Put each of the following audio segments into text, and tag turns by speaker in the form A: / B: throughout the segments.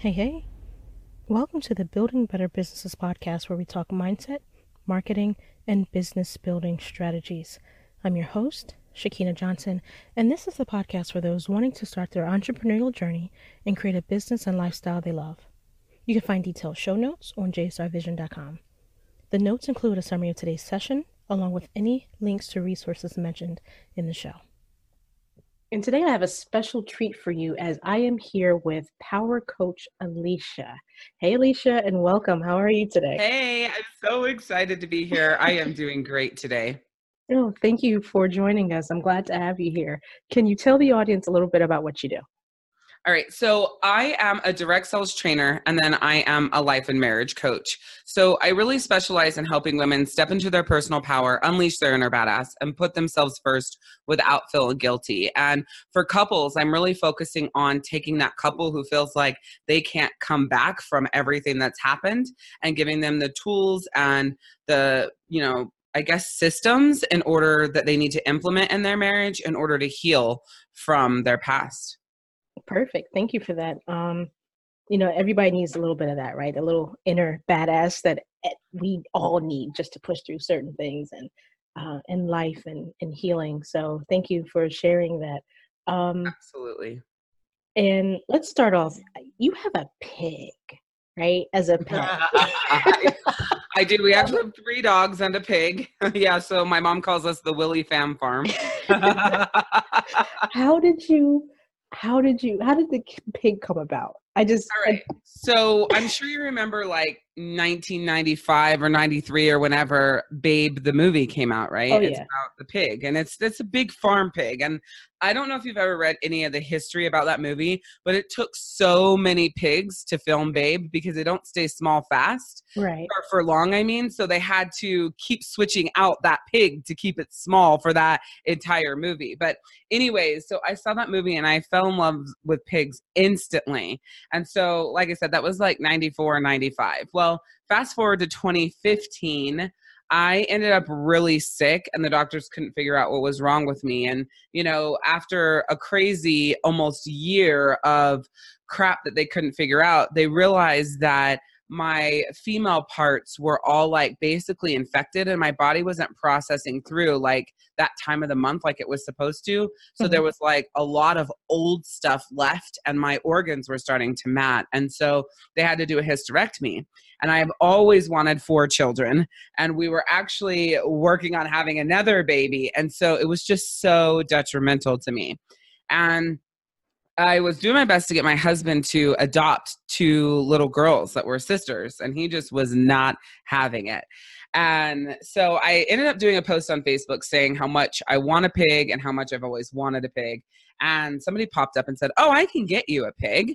A: Hey, hey. Welcome to the Building Better Businesses podcast, where we talk mindset, marketing, and business building strategies. I'm your host, Shakina Johnson, and this is the podcast for those wanting to start their entrepreneurial journey and create a business and lifestyle they love. You can find detailed show notes on jsrvision.com. The notes include a summary of today's session, along with any links to resources mentioned in the show. And today I have a special treat for you as I am here with Power Coach Alicia. Hey, Alicia, and welcome. How are you today?
B: Hey, I'm so excited to be here. I am doing great today.
A: Oh, thank you for joining us. I'm glad to have you here. Can you tell the audience a little bit about what you do?
B: All right. So I am a direct sales trainer and then I am a life and marriage coach. So I really specialize in helping women step into their personal power, unleash their inner badass, and put themselves first without feeling guilty. And for couples, I'm really focusing on taking that couple who feels like they can't come back from everything that's happened and giving them the tools and the, you know, I guess systems in order that they need to implement in their marriage in order to heal from their past.
A: Perfect. Thank you for that. Um, you know, everybody needs a little bit of that, right? A little inner badass that eh, we all need just to push through certain things and uh, in life and, and healing. So thank you for sharing that.
B: Um, Absolutely.
A: And let's start off. You have a pig, right? As a pet.
B: I, I do. We actually have three dogs and a pig. yeah. So my mom calls us the Willie Fam Farm.
A: How did you? How did you how did the pig come about? I just
B: all right.
A: I,
B: so i'm sure you remember like 1995 or 93 or whenever babe the movie came out right?
A: Oh,
B: it's
A: yeah.
B: about the pig and it's it's a big farm pig and i don't know if you've ever read any of the history about that movie but it took so many pigs to film babe because they don't stay small fast
A: right.
B: or for long i mean so they had to keep switching out that pig to keep it small for that entire movie. But anyways so i saw that movie and i fell in love with pigs instantly and so like i said that was like 94 95 well well, fast forward to 2015. I ended up really sick, and the doctors couldn't figure out what was wrong with me. And, you know, after a crazy almost year of crap that they couldn't figure out, they realized that my female parts were all like basically infected and my body wasn't processing through like that time of the month like it was supposed to. So mm-hmm. there was like a lot of old stuff left and my organs were starting to mat and so they had to do a hysterectomy. And i've always wanted four children and we were actually working on having another baby and so it was just so detrimental to me. And I was doing my best to get my husband to adopt two little girls that were sisters, and he just was not having it. And so I ended up doing a post on Facebook saying how much I want a pig and how much I've always wanted a pig. And somebody popped up and said, Oh, I can get you a pig.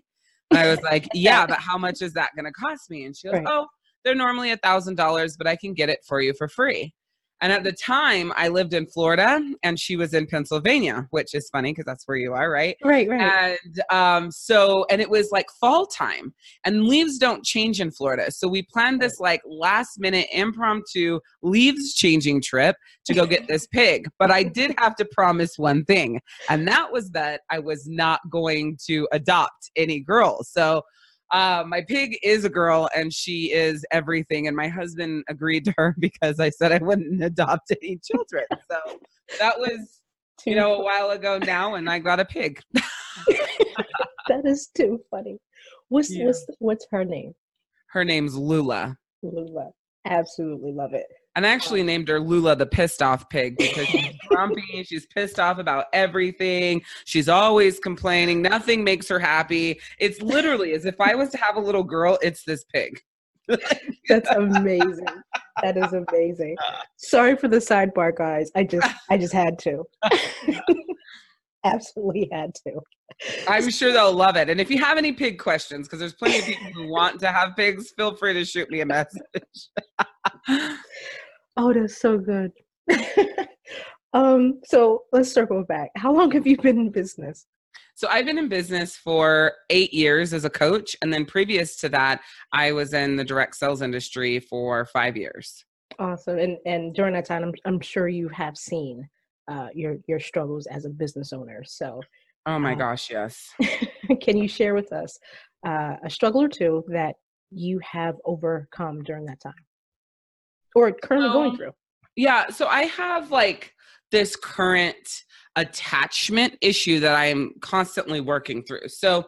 B: And I was like, Yeah, but how much is that going to cost me? And she goes, right. Oh, they're normally a thousand dollars, but I can get it for you for free. And at the time, I lived in Florida and she was in Pennsylvania, which is funny because that's where you are, right?
A: Right, right.
B: And um, so, and it was like fall time and leaves don't change in Florida. So we planned this like last minute impromptu leaves changing trip to go get this pig. But I did have to promise one thing, and that was that I was not going to adopt any girls. So uh, my pig is a girl and she is everything. And my husband agreed to her because I said I wouldn't adopt any children. So that was, you know, a while ago now, and I got a pig.
A: that is too funny. What's yeah. what's what's her name?
B: Her name's Lula.
A: Lula. Absolutely love it.
B: And I actually named her Lula the pissed off pig because she's grumpy. she's pissed off about everything. She's always complaining. Nothing makes her happy. It's literally as if I was to have a little girl, it's this pig.
A: That's amazing. That is amazing. Sorry for the sidebar, guys. I just I just had to. Absolutely had to.
B: I'm sure they'll love it. And if you have any pig questions, because there's plenty of people who want to have pigs, feel free to shoot me a message.
A: Oh, that's so good. um, so let's circle back. How long have you been in business?
B: So I've been in business for eight years as a coach, and then previous to that, I was in the direct sales industry for five years.
A: Awesome, and and during that time, I'm I'm sure you have seen uh, your your struggles as a business owner. So,
B: oh my um, gosh, yes.
A: can you share with us uh, a struggle or two that you have overcome during that time or currently um, going through?
B: Yeah, so I have like this current attachment issue that I am constantly working through. So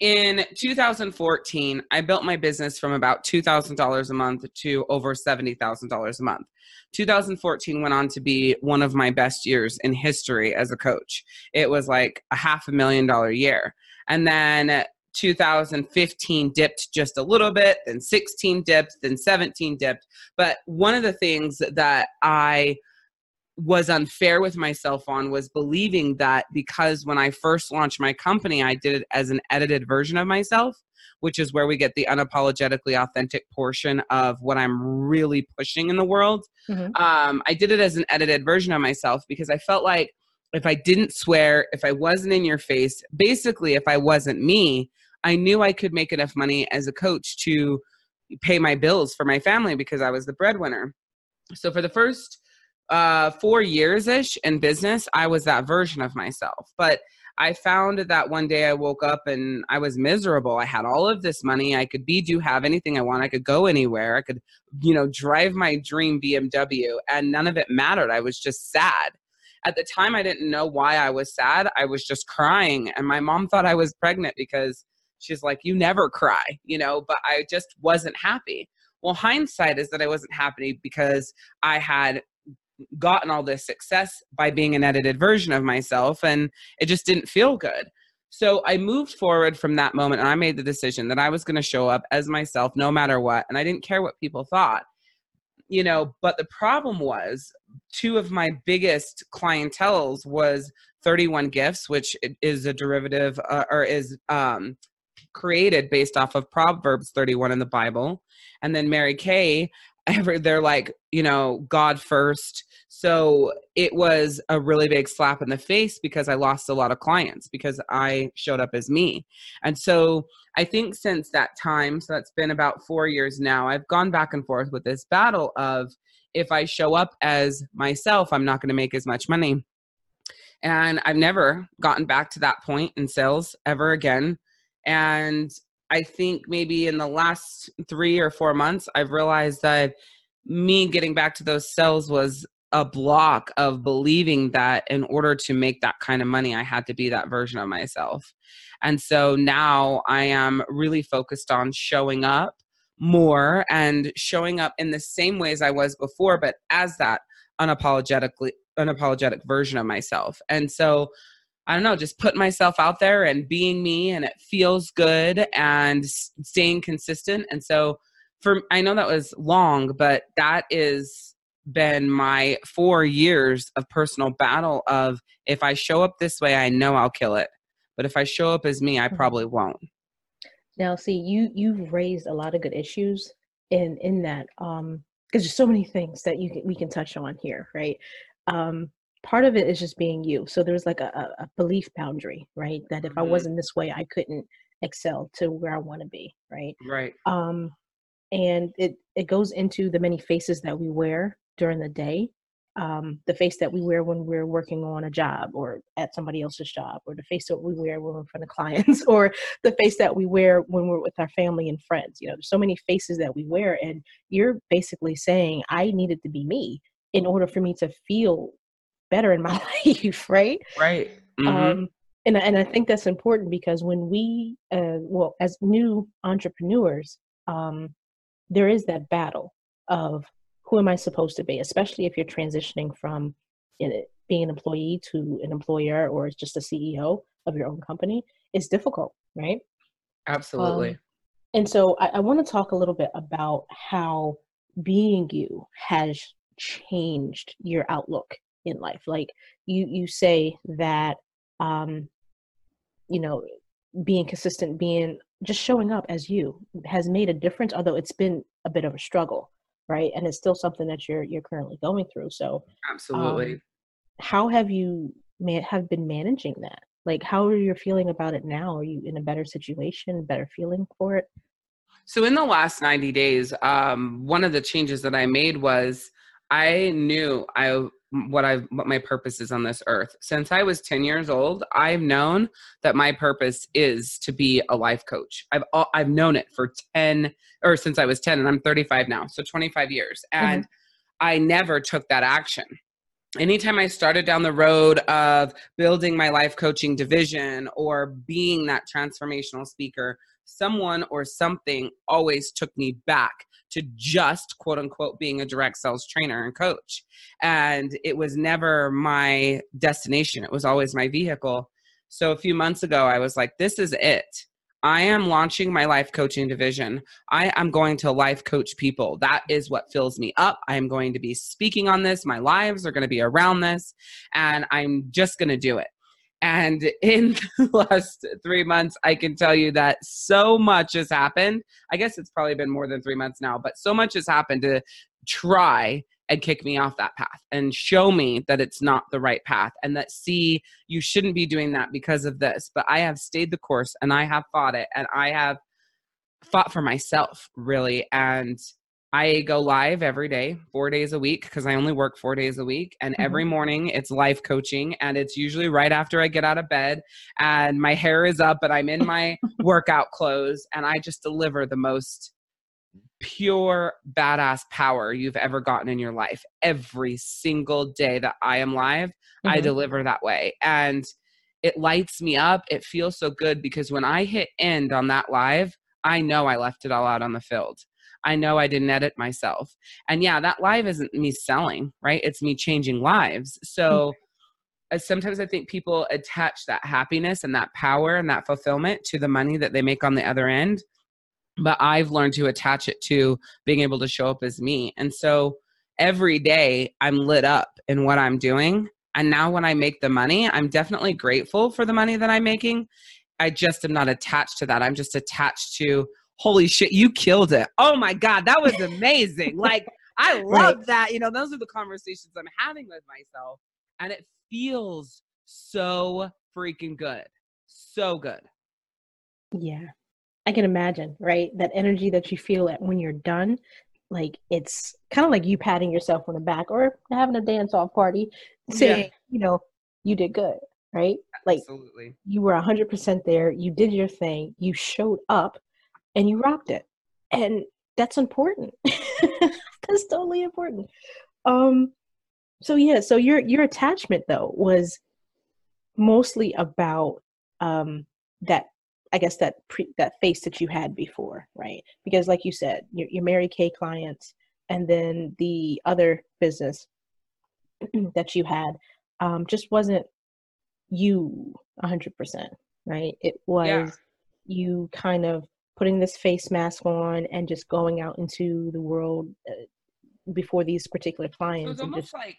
B: in 2014, I built my business from about $2,000 a month to over $70,000 a month. 2014 went on to be one of my best years in history as a coach. It was like a half a million dollar year. And then 2015 dipped just a little bit, then 16 dipped, then 17 dipped. But one of the things that I was unfair with myself on was believing that because when I first launched my company, I did it as an edited version of myself, which is where we get the unapologetically authentic portion of what I'm really pushing in the world. Mm-hmm. Um, I did it as an edited version of myself because I felt like if I didn't swear, if I wasn't in your face, basically, if I wasn't me, I knew I could make enough money as a coach to pay my bills for my family because I was the breadwinner. So for the first uh, four years ish in business, I was that version of myself. But I found that one day I woke up and I was miserable. I had all of this money. I could be, do, have anything I want. I could go anywhere. I could, you know, drive my dream BMW and none of it mattered. I was just sad. At the time, I didn't know why I was sad. I was just crying. And my mom thought I was pregnant because she's like, You never cry, you know, but I just wasn't happy. Well, hindsight is that I wasn't happy because I had gotten all this success by being an edited version of myself and it just didn't feel good. So I moved forward from that moment and I made the decision that I was going to show up as myself no matter what and I didn't care what people thought. You know, but the problem was two of my biggest clientels was 31 gifts which is a derivative uh, or is um created based off of Proverbs 31 in the Bible. And then Mary Kay, they're like, you know, God first, so it was a really big slap in the face because I lost a lot of clients because I showed up as me. And so I think since that time, so that's been about four years now, I've gone back and forth with this battle of if I show up as myself, I'm not going to make as much money. And I've never gotten back to that point in sales ever again. And I think maybe in the last three or four months, I've realized that me getting back to those cells was a block of believing that in order to make that kind of money, I had to be that version of myself. And so now I am really focused on showing up more and showing up in the same ways I was before, but as that unapologetically unapologetic version of myself. And so I don't know, just putting myself out there and being me and it feels good and staying consistent. And so for I know that was long, but that is been my four years of personal battle of if I show up this way, I know I'll kill it. But if I show up as me, I mm-hmm. probably won't.
A: Now, see, you you've raised a lot of good issues in in that um because there's so many things that you can, we can touch on here, right? Um, part of it is just being you. So there's like a, a belief boundary, right? That if mm-hmm. I wasn't this way, I couldn't excel to where I want to be, right?
B: Right.
A: Um, and it it goes into the many faces that we wear during the day um, the face that we wear when we're working on a job or at somebody else's job, or the face that we wear when we're in front of clients, or the face that we wear when we're with our family and friends. You know, there's so many faces that we wear, and you're basically saying, I needed to be me in order for me to feel better in my life, right?
B: Right. Mm-hmm.
A: Um, and and I think that's important because when we, uh, well, as new entrepreneurs, um, there is that battle of who am I supposed to be, especially if you're transitioning from being an employee to an employer or just a CEO of your own company is difficult, right?
B: Absolutely. Um,
A: and so I, I want to talk a little bit about how being you has changed your outlook in life. Like you, you say that, um, you know, being consistent, being just showing up as you has made a difference, although it's been a bit of a struggle right? And it's still something that you're you're currently going through so
B: absolutely. um,
A: how have you man- have been managing that? Like how are you feeling about it now? Are you in a better situation better feeling for it?
B: So in the last 90 days um, one of the changes that i made was i knew i what I what my purpose is on this earth. Since I was 10 years old, I've known that my purpose is to be a life coach. I've I've known it for 10 or since I was 10 and I'm 35 now, so 25 years. And mm-hmm. I never took that action. Anytime I started down the road of building my life coaching division or being that transformational speaker, someone or something always took me back to just quote unquote being a direct sales trainer and coach. And it was never my destination, it was always my vehicle. So a few months ago, I was like, this is it. I am launching my life coaching division. I am going to life coach people. That is what fills me up. I am going to be speaking on this. My lives are going to be around this, and I'm just going to do it. And in the last three months, I can tell you that so much has happened. I guess it's probably been more than three months now, but so much has happened to try and kick me off that path and show me that it's not the right path and that see you shouldn't be doing that because of this but i have stayed the course and i have fought it and i have fought for myself really and I go live every day, four days a week, because I only work four days a week. And mm-hmm. every morning it's life coaching. And it's usually right after I get out of bed and my hair is up, but I'm in my workout clothes. And I just deliver the most pure badass power you've ever gotten in your life. Every single day that I am live, mm-hmm. I deliver that way. And it lights me up. It feels so good because when I hit end on that live, I know I left it all out on the field. I know I didn't edit myself. And yeah, that live isn't me selling, right? It's me changing lives. So mm-hmm. sometimes I think people attach that happiness and that power and that fulfillment to the money that they make on the other end. But I've learned to attach it to being able to show up as me. And so every day I'm lit up in what I'm doing. And now when I make the money, I'm definitely grateful for the money that I'm making. I just am not attached to that. I'm just attached to holy shit, you killed it. Oh my God, that was amazing. like, I love right. that. You know, those are the conversations I'm having with myself. And it feels so freaking good. So good.
A: Yeah. I can imagine, right? That energy that you feel at when you're done, like it's kind of like you patting yourself on the back or having a dance off party, saying, yeah. you know, you did good, right? Like Absolutely. you were 100% there, you did your thing, you showed up, and you rocked it. And that's important. That's totally important. Um so yeah so your your attachment though was mostly about um that i guess that pre that face that you had before right? Because like you said your, your mary kay clients and then the other business that you had um just wasn't you 100% right? It was yeah. you kind of putting this face mask on and just going out into the world uh, before these particular clients. So
B: it's almost just, like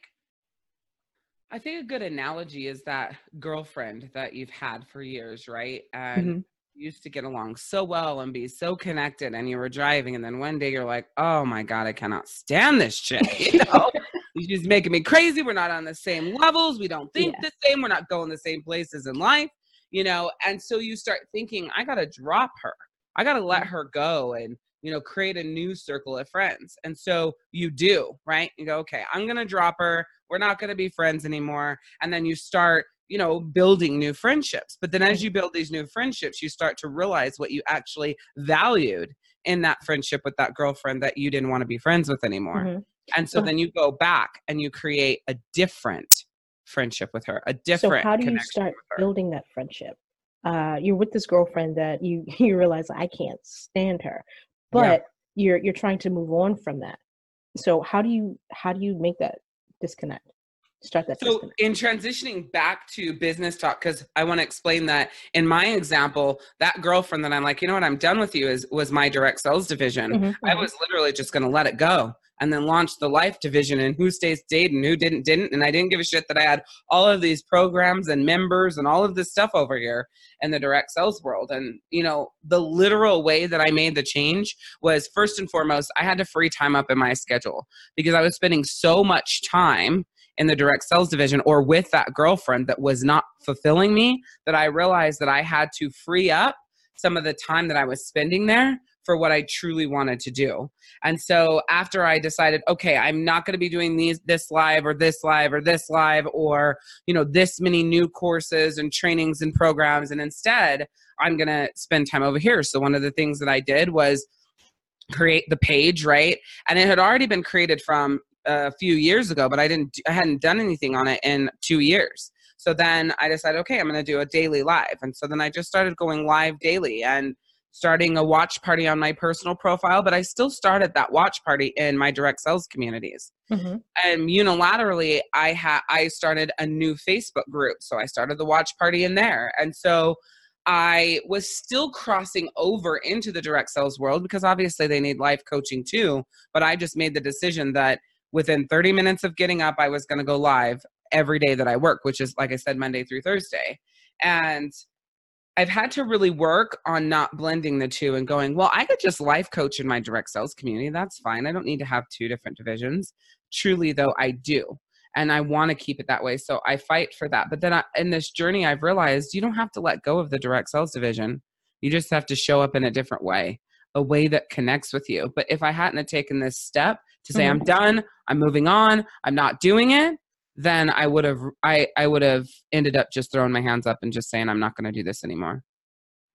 B: I think a good analogy is that girlfriend that you've had for years, right? And mm-hmm. used to get along so well and be so connected and you were driving and then one day you're like, "Oh my god, I cannot stand this chick." You know? She's making me crazy. We're not on the same levels. We don't think yeah. the same. We're not going the same places in life, you know? And so you start thinking, "I got to drop her." I got to let mm-hmm. her go and, you know, create a new circle of friends. And so you do, right? You go, okay, I'm going to drop her. We're not going to be friends anymore. And then you start, you know, building new friendships. But then as you build these new friendships, you start to realize what you actually valued in that friendship with that girlfriend that you didn't want to be friends with anymore. Mm-hmm. And so then you go back and you create a different friendship with her, a different.
A: So how do you start building that friendship? Uh, you're with this girlfriend that you you realize I can't stand her, but yeah. you're you're trying to move on from that. So how do you how do you make that disconnect? Start that.
B: So disconnect? in transitioning back to business talk, because I want to explain that in my example, that girlfriend that I'm like, you know what, I'm done with you is was my direct sales division. Mm-hmm, I mm-hmm. was literally just going to let it go and then launched the life division and who stays stayed and who didn't didn't and i didn't give a shit that i had all of these programs and members and all of this stuff over here in the direct sales world. And you know the literal way that i made the change was first and foremost i had to free time up in my schedule because i was spending so much time in the direct sales division or with that girlfriend that was not fulfilling me that i realized that i had to free up some of the time that I was spending there for what I truly wanted to do. And so after I decided, okay, I'm not going to be doing these this live or this live or this live or, you know, this many new courses and trainings and programs and instead I'm going to spend time over here. So one of the things that I did was create the page, right? And it had already been created from a few years ago, but I didn't I hadn't done anything on it in 2 years. So then I decided, okay, I'm going to do a daily live. And so then I just started going live daily and starting a watch party on my personal profile, but I still started that watch party in my direct sales communities. Mm-hmm. And unilaterally, I had I started a new Facebook group, so I started the watch party in there. And so I was still crossing over into the direct sales world because obviously they need life coaching too. But I just made the decision that within 30 minutes of getting up, I was going to go live every day that I work, which is, like I said, Monday through Thursday. And I've had to really work on not blending the two and going, well, I could just life coach in my direct sales community. That's fine. I don't need to have two different divisions. Truly, though, I do. And I want to keep it that way. So I fight for that. But then I, in this journey, I've realized you don't have to let go of the direct sales division. You just have to show up in a different way, a way that connects with you. But if I hadn't taken this step to say, mm-hmm. I'm done, I'm moving on, I'm not doing it, then I would have I I would have ended up just throwing my hands up and just saying I'm not going to do this anymore.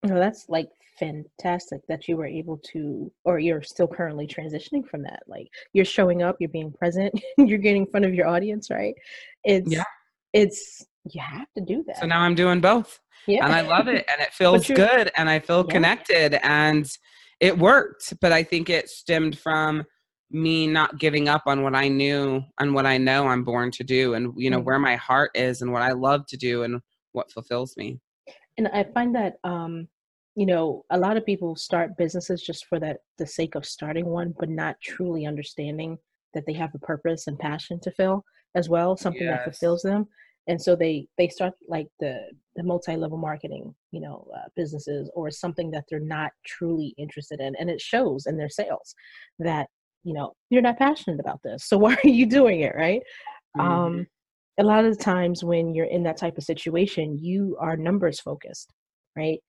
A: No, that's like fantastic that you were able to or you're still currently transitioning from that. Like you're showing up, you're being present, you're getting in front of your audience, right? It's yeah. it's you have to do that.
B: So now I'm doing both. Yeah. And I love it and it feels good and I feel yeah. connected and it worked, but I think it stemmed from me not giving up on what I knew and what I know I'm born to do and you know mm-hmm. where my heart is and what I love to do and what fulfills me.
A: And I find that um you know a lot of people start businesses just for that the sake of starting one but not truly understanding that they have a purpose and passion to fill as well something yes. that fulfills them and so they they start like the the multi-level marketing you know uh, businesses or something that they're not truly interested in and it shows in their sales that you know you're not passionate about this so why are you doing it? Right? Mm-hmm. um a lot of the times when you're in that type of situation you are numbers focused right?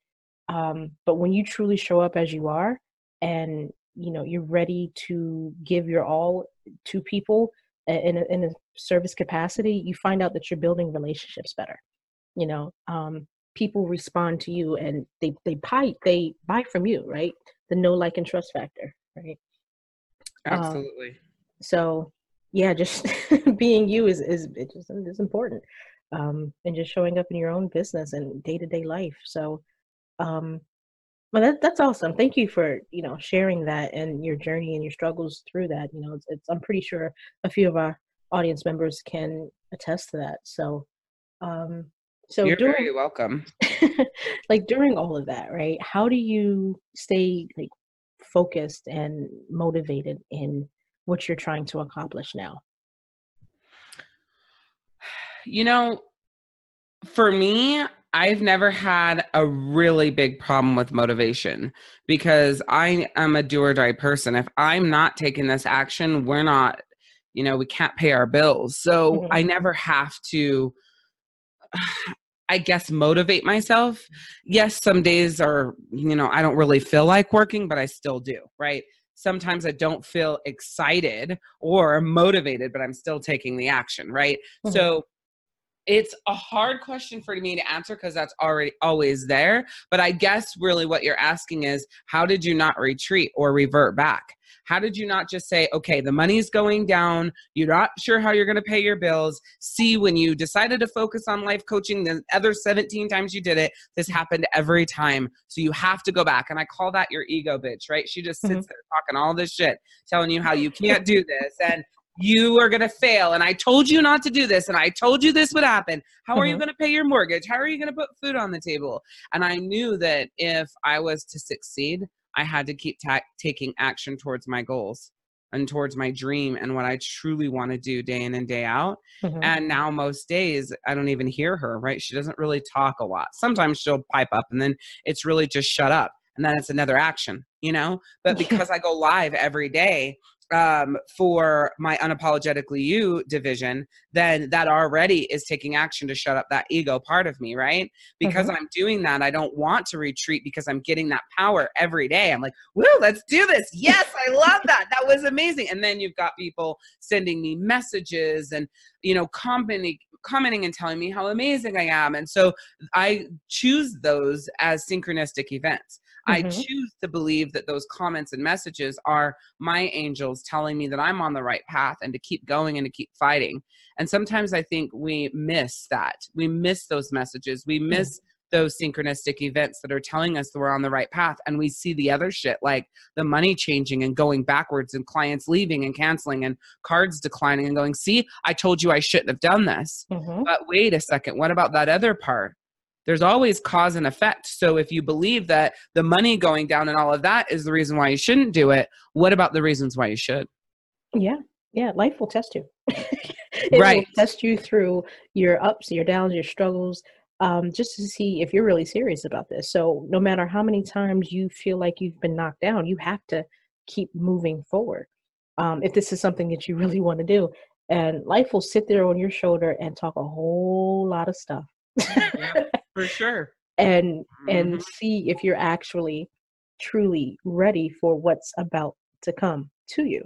A: Um but when you truly show up as you are and you know you're ready to give your all to people in a, in a service capacity you find out that you're building relationships better you know? Um people respond to you and they they buy they buy from you right? The know like and trust factor right
B: Absolutely. Um,
A: so yeah, just being you is is just is important, um, and just showing up in your own business and day to day life. So, um, well, that that's awesome. Thank you for you know sharing that and your journey and your struggles through that. You know, it's, it's I'm pretty sure a few of our audience members can attest to that. So, um, so
B: you're during, very welcome.
A: like during all of that, right? How do you stay like focused and motivated in what you're trying to accomplish now?
B: You know, for me, I've never had a really big problem with motivation because I am a do or die person. If I'm not taking this action, we're not, you know, we can't pay our bills. So mm-hmm. I never have to I guess motivate myself. Yes, some days are, you know, I don't really feel like working, but I still do, right? Sometimes I don't feel excited or motivated, but I'm still taking the action, right? Mm-hmm. So it's a hard question for me to answer because that's already always there. But I guess really what you're asking is how did you not retreat or revert back? How did you not just say, okay, the money's going down, you're not sure how you're going to pay your bills? See, when you decided to focus on life coaching, the other 17 times you did it, this happened every time. So you have to go back. And I call that your ego bitch, right? She just sits mm-hmm. there talking all this shit, telling you how you can't do this. And you are going to fail and i told you not to do this and i told you this would happen how mm-hmm. are you mm-hmm. going to pay your mortgage how are you going to put food on the table and i knew that if i was to succeed I had to keep ta- taking action towards my goals and towards my dream and what I truly want to do day in and day out. Mm-hmm. And now most days I don't even hear her, right? She doesn't really talk a lot. Sometimes she'll pipe up and then it's really just shut up. And then it's another action, you know? But because I go live every day, um, for my unapologetically you division, then that already is taking action to shut up that ego part of me, right? Because mm-hmm. I'm doing that, I don't want to retreat because I'm getting that power every day. I'm like, woo, let's do this. Yes, I love that. That was amazing. And then you've got people sending me messages and, you know, commenting, commenting and telling me how amazing I am. And so I choose those as synchronistic events. Mm-hmm. I choose to believe that those comments and messages are my angels telling me that I'm on the right path and to keep going and to keep fighting. And sometimes I think we miss that. We miss those messages. We miss mm-hmm those synchronistic events that are telling us that we're on the right path and we see the other shit like the money changing and going backwards and clients leaving and canceling and cards declining and going see i told you i shouldn't have done this mm-hmm. but wait a second what about that other part there's always cause and effect. So if you believe that the money going down and all of that is the reason why you shouldn't do it, what about the reasons why you should?
A: Yeah. Yeah. Life will test you.
B: it right. will
A: test you through your ups, your downs, your struggles, um, just to see if you're really serious about this. So no matter how many times you feel like you've been knocked down, you have to keep moving forward. Um, if this is something that you really want to do. And life will sit there on your shoulder and talk a whole lot of stuff.
B: yeah for sure
A: and mm-hmm. and see if you're actually truly ready for what's about to come to you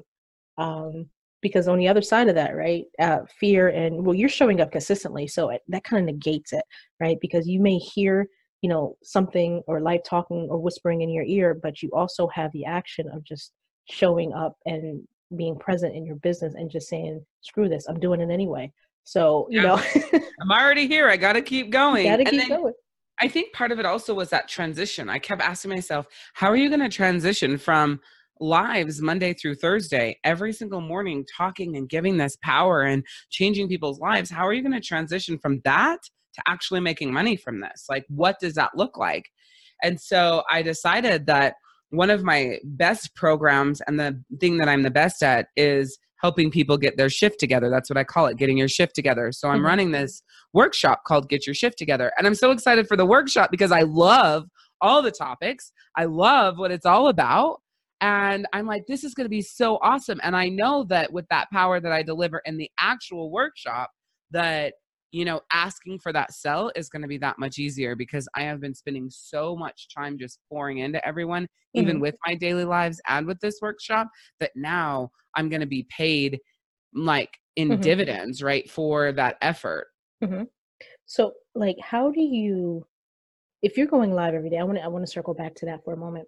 A: um because on the other side of that right uh fear and well you're showing up consistently so it, that kind of negates it right because you may hear you know something or life talking or whispering in your ear but you also have the action of just showing up and being present in your business and just saying screw this i'm doing it anyway so, you yeah. know,
B: I'm already here. I got to keep going.
A: Got to keep then, going.
B: I think part of it also was that transition. I kept asking myself, how are you going to transition from lives Monday through Thursday, every single morning, talking and giving this power and changing people's lives? How are you going to transition from that to actually making money from this? Like, what does that look like? And so I decided that one of my best programs and the thing that I'm the best at is helping people get their shift together. That's what I call it, getting your shift together. So I'm mm-hmm. running this workshop called Get Your Shift Together. And I'm so excited for the workshop because I love all the topics. I love what it's all about. And I'm like, this is going to be so awesome. And I know that with that power that I deliver in the actual workshop, that you know, asking for that sell is going to be that much easier because I have been spending so much time just pouring into everyone, mm-hmm. even with my daily lives and with this workshop, that now I'm going to be paid like in mm-hmm. dividends, right, for that effort.
A: Mm-hmm. So, like, how do you, if you're going live every day, I want to, I want to circle back to that for a moment,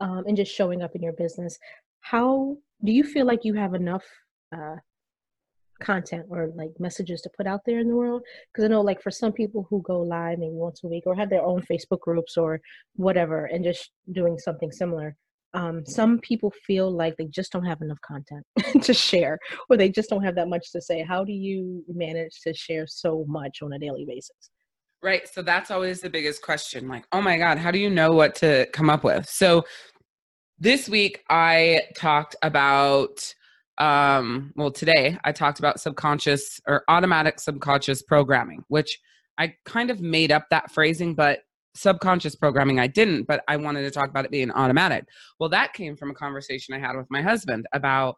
A: um, and just showing up in your business. How do you feel like you have enough uh, content or like messages to put out there in the world because i know like for some people who go live maybe once a week or have their own facebook groups or whatever and just doing something similar um, some people feel like they just don't have enough content to share or they just don't have that much to say. How do you manage to share so much on a daily basis?
B: Right so that's always the biggest question like oh my god how do you know what to come up with? So this week i talked about um, well, today I talked about subconscious or automatic subconscious programming, which I kind of made up that phrasing, but subconscious programming I didn't, but I wanted to talk about it being automatic. Well, that came from a conversation I had with my husband about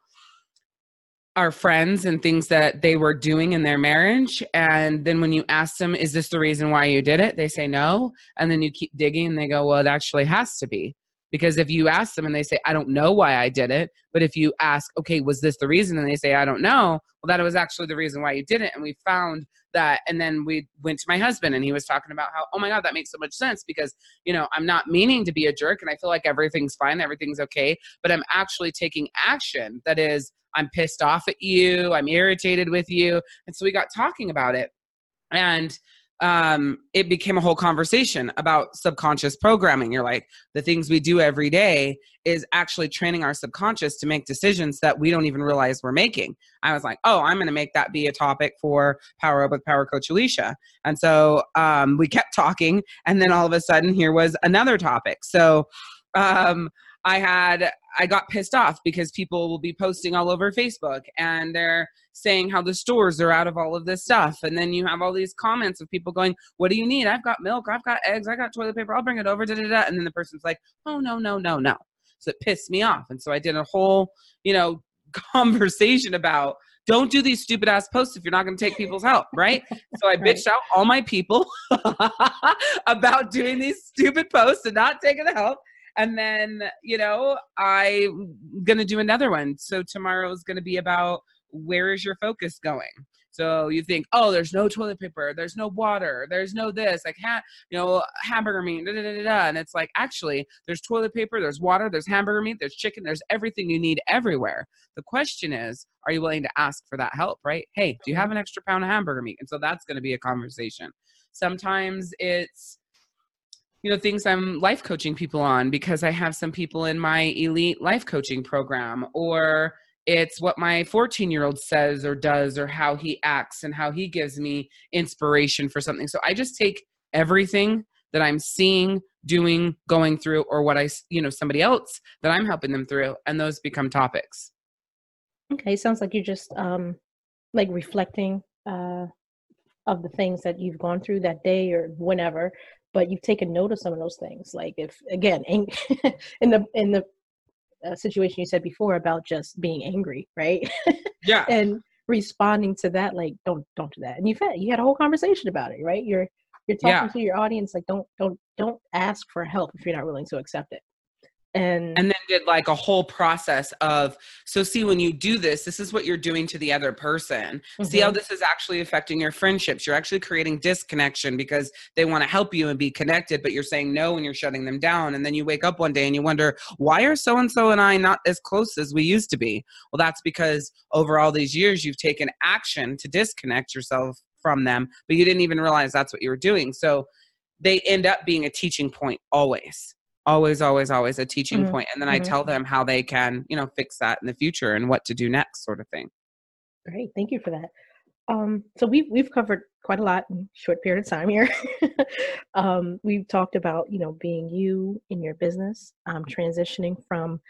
B: our friends and things that they were doing in their marriage. And then when you ask them, is this the reason why you did it? They say no. And then you keep digging and they go, well, it actually has to be. Because if you ask them and they say, I don't know why I did it, but if you ask, okay, was this the reason? And they say, I don't know, well, that was actually the reason why you did it. And we found that. And then we went to my husband and he was talking about how, oh my God, that makes so much sense because, you know, I'm not meaning to be a jerk and I feel like everything's fine, everything's okay, but I'm actually taking action that is, I'm pissed off at you, I'm irritated with you. And so we got talking about it. And um, it became a whole conversation about subconscious programming. You're like, the things we do every day is actually training our subconscious to make decisions that we don't even realize we're making. I was like, oh, I'm going to make that be a topic for Power Up with Power Coach Alicia. And so um, we kept talking, and then all of a sudden, here was another topic. So um, I had I got pissed off because people will be posting all over Facebook and they're saying how the stores are out of all of this stuff. And then you have all these comments of people going, What do you need? I've got milk, I've got eggs, I got toilet paper, I'll bring it over. Da, da, da. And then the person's like, Oh, no, no, no, no. So it pissed me off. And so I did a whole, you know, conversation about don't do these stupid ass posts if you're not going to take people's help, right? So I bitched out all my people about doing these stupid posts and not taking the help. And then, you know, I'm going to do another one. So tomorrow is going to be about where is your focus going? So you think, oh, there's no toilet paper, there's no water, there's no this, like, ha- you know, hamburger meat, da, da, da, da, and it's like, actually, there's toilet paper, there's water, there's hamburger meat, there's chicken, there's everything you need everywhere. The question is, are you willing to ask for that help, right? Hey, do you have an extra pound of hamburger meat? And so that's going to be a conversation. Sometimes it's, you know things i'm life coaching people on because i have some people in my elite life coaching program or it's what my 14 year old says or does or how he acts and how he gives me inspiration for something. So i just take everything that i'm seeing doing going through or what i you know somebody else that i'm helping them through and those become topics.
A: Okay sounds like you're just um like reflecting uh of the things that you've gone through that day or whenever but you've taken note of some of those things like if again in the in the uh, situation you said before about just being angry, right?
B: Yeah.
A: and responding to that, like, don't don't do that. And you had you had a whole conversation about it, right? You're you're talking yeah. to your audience like, don't don't don't ask for help if you're not willing to accept it
B: and and then did like a whole process of so see when you do this this is what you're doing to the other person. Mm-hmm. see how mm-hmm. this is actually affecting your friendships. You're actually creating disconnection because they want to help you and be connected but you're saying no and you're shutting them down. And then you wake up one day and you wonder why are so and so and I not as close as we used to be? Well that's because over all these years you've taken action to disconnect yourself from them but you didn't even realize that's what you were doing. So they end up being a teaching point always always always always a teaching mm-hmm. point and then mm-hmm. i tell them how they can you know fix that in the future and what to do next sort of thing
A: great thank you for that um, so we've we've covered quite a lot in short period of time here um, we've talked about you know being you in your business um, transitioning from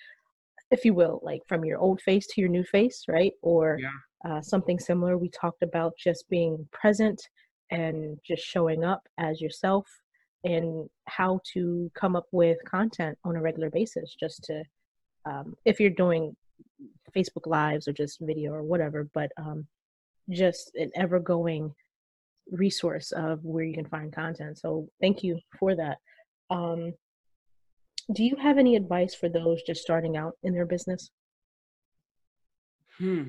A: if you will like from your old face to your new face right or yeah. uh, something similar we talked about just being present and just showing up as yourself and how to come up with content on a regular basis just to um, if you're doing facebook lives or just video or whatever but um, just an ever going resource of where you can find content. So thank you for that. Um, do you have any advice for those just starting out in their business?
B: Hmm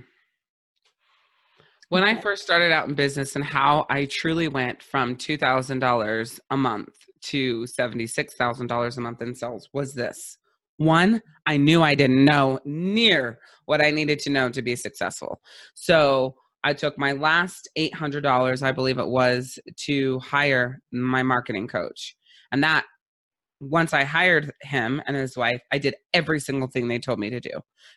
B: when I first started out in business and how I truly went from $2,000 a month to $76,000 a month in sales was this. One, I knew I didn't know near what I needed to know to be successful. So I took my last $800, I believe it was, to hire my marketing coach. And that once I hired him and his wife, I did every single thing they told me to do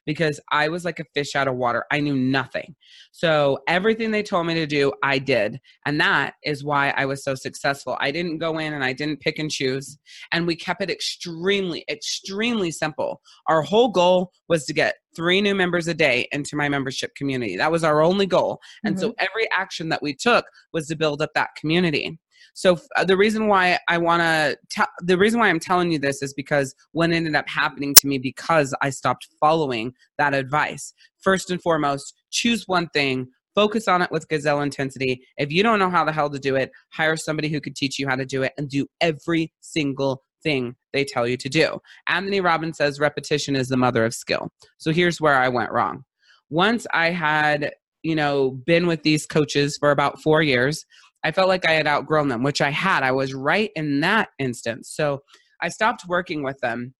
B: because I was like a fish out of water. I knew nothing. So everything they told me to do, I did. And that is why I was so successful. I didn't go in and I didn't pick and choose. And we kept it extremely, extremely simple. Our whole goal was to get three new members a day into my membership community. That was our only goal. And mm-hmm. so every action that we took was to build up that community. So uh, the reason why I want to tell the reason why I'm telling you this is because what ended up happening to me because I stopped following that advice. First and foremost, choose one thing, focus on it with gazelle intensity. If you don't know how the hell to do it, hire somebody who could teach you how to do it and do every single thing they tell you to do. Anthony Robbins says repetition is the mother of skill. So here's where I went wrong. Once I had, you know, been with these coaches for about 4 years, I felt like I had outgrown them, which I had. I was right in that instance. So I stopped working with them.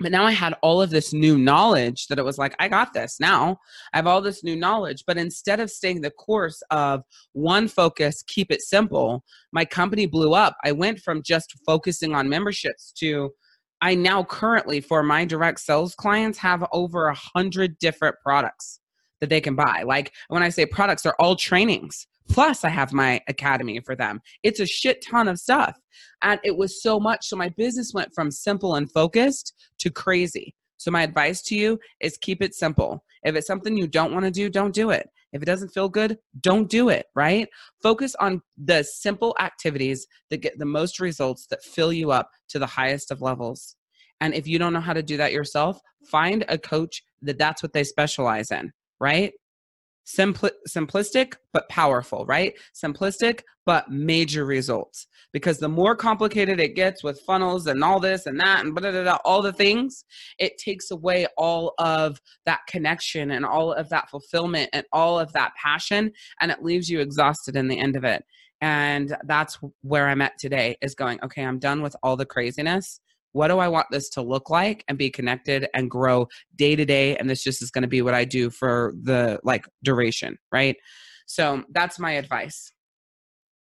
B: But now I had all of this new knowledge that it was like, I got this now. I have all this new knowledge. But instead of staying the course of one focus, keep it simple, my company blew up. I went from just focusing on memberships to I now currently, for my direct sales clients, have over a hundred different products that they can buy. Like when I say products, they're all trainings. Plus, I have my academy for them. It's a shit ton of stuff. And it was so much. So my business went from simple and focused to crazy. So my advice to you is keep it simple. If it's something you don't want to do, don't do it. If it doesn't feel good, don't do it, right? Focus on the simple activities that get the most results that fill you up to the highest of levels. And if you don't know how to do that yourself, find a coach that that's what they specialize in, right? Simpli- simplistic but powerful, right? Simplistic but major results. Because the more complicated it gets with funnels and all this and that and blah, blah, blah, all the things, it takes away all of that connection and all of that fulfillment and all of that passion, and it leaves you exhausted in the end of it. And that's where I'm at today is going, okay, I'm done with all the craziness what do I want this to look like and be connected and grow day to day? And this just is going to be what I do for the like duration, right? So that's my advice.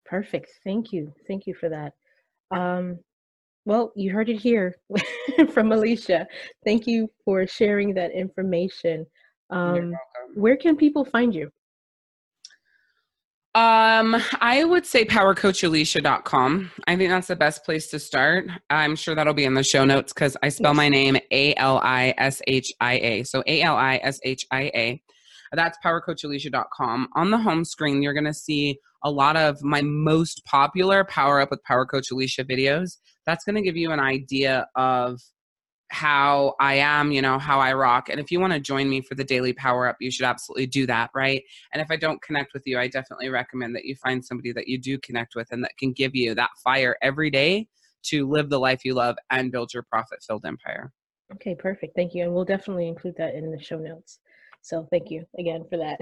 A: Perfect. Thank you. Thank you for that. Um, well, you heard it here from Alishia. Thank you for sharing that information. Um, where can people find you?
B: Um, I would say powercoachalishia.com. I think that's the best place to start. I'm sure that'll be in the show notes because I spell my name A L I S H I A. So A L I S H I A. That's powercoachalishia.com. On the home screen, you're going to see a lot of my most popular Power Up with Power Coach Alishia videos. That's going to give you an idea of how I am, you know, how I rock. And if you want to join me for the daily power up, you should absolutely do that, right? And if I don't connect with you, I definitely recommend that you find somebody that you do connect with and that can give you that fire every day to live the life you love and build your profit filled empire.
A: Okay, perfect. Thank you. And we'll definitely include that in the show notes. So thank you again for that.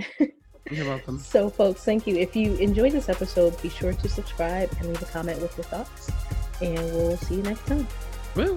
B: You're welcome.
A: So, folks, thank you. If you enjoyed this episode, be sure to subscribe and leave a comment with your thoughts. And we'll see you next time.
B: Woo!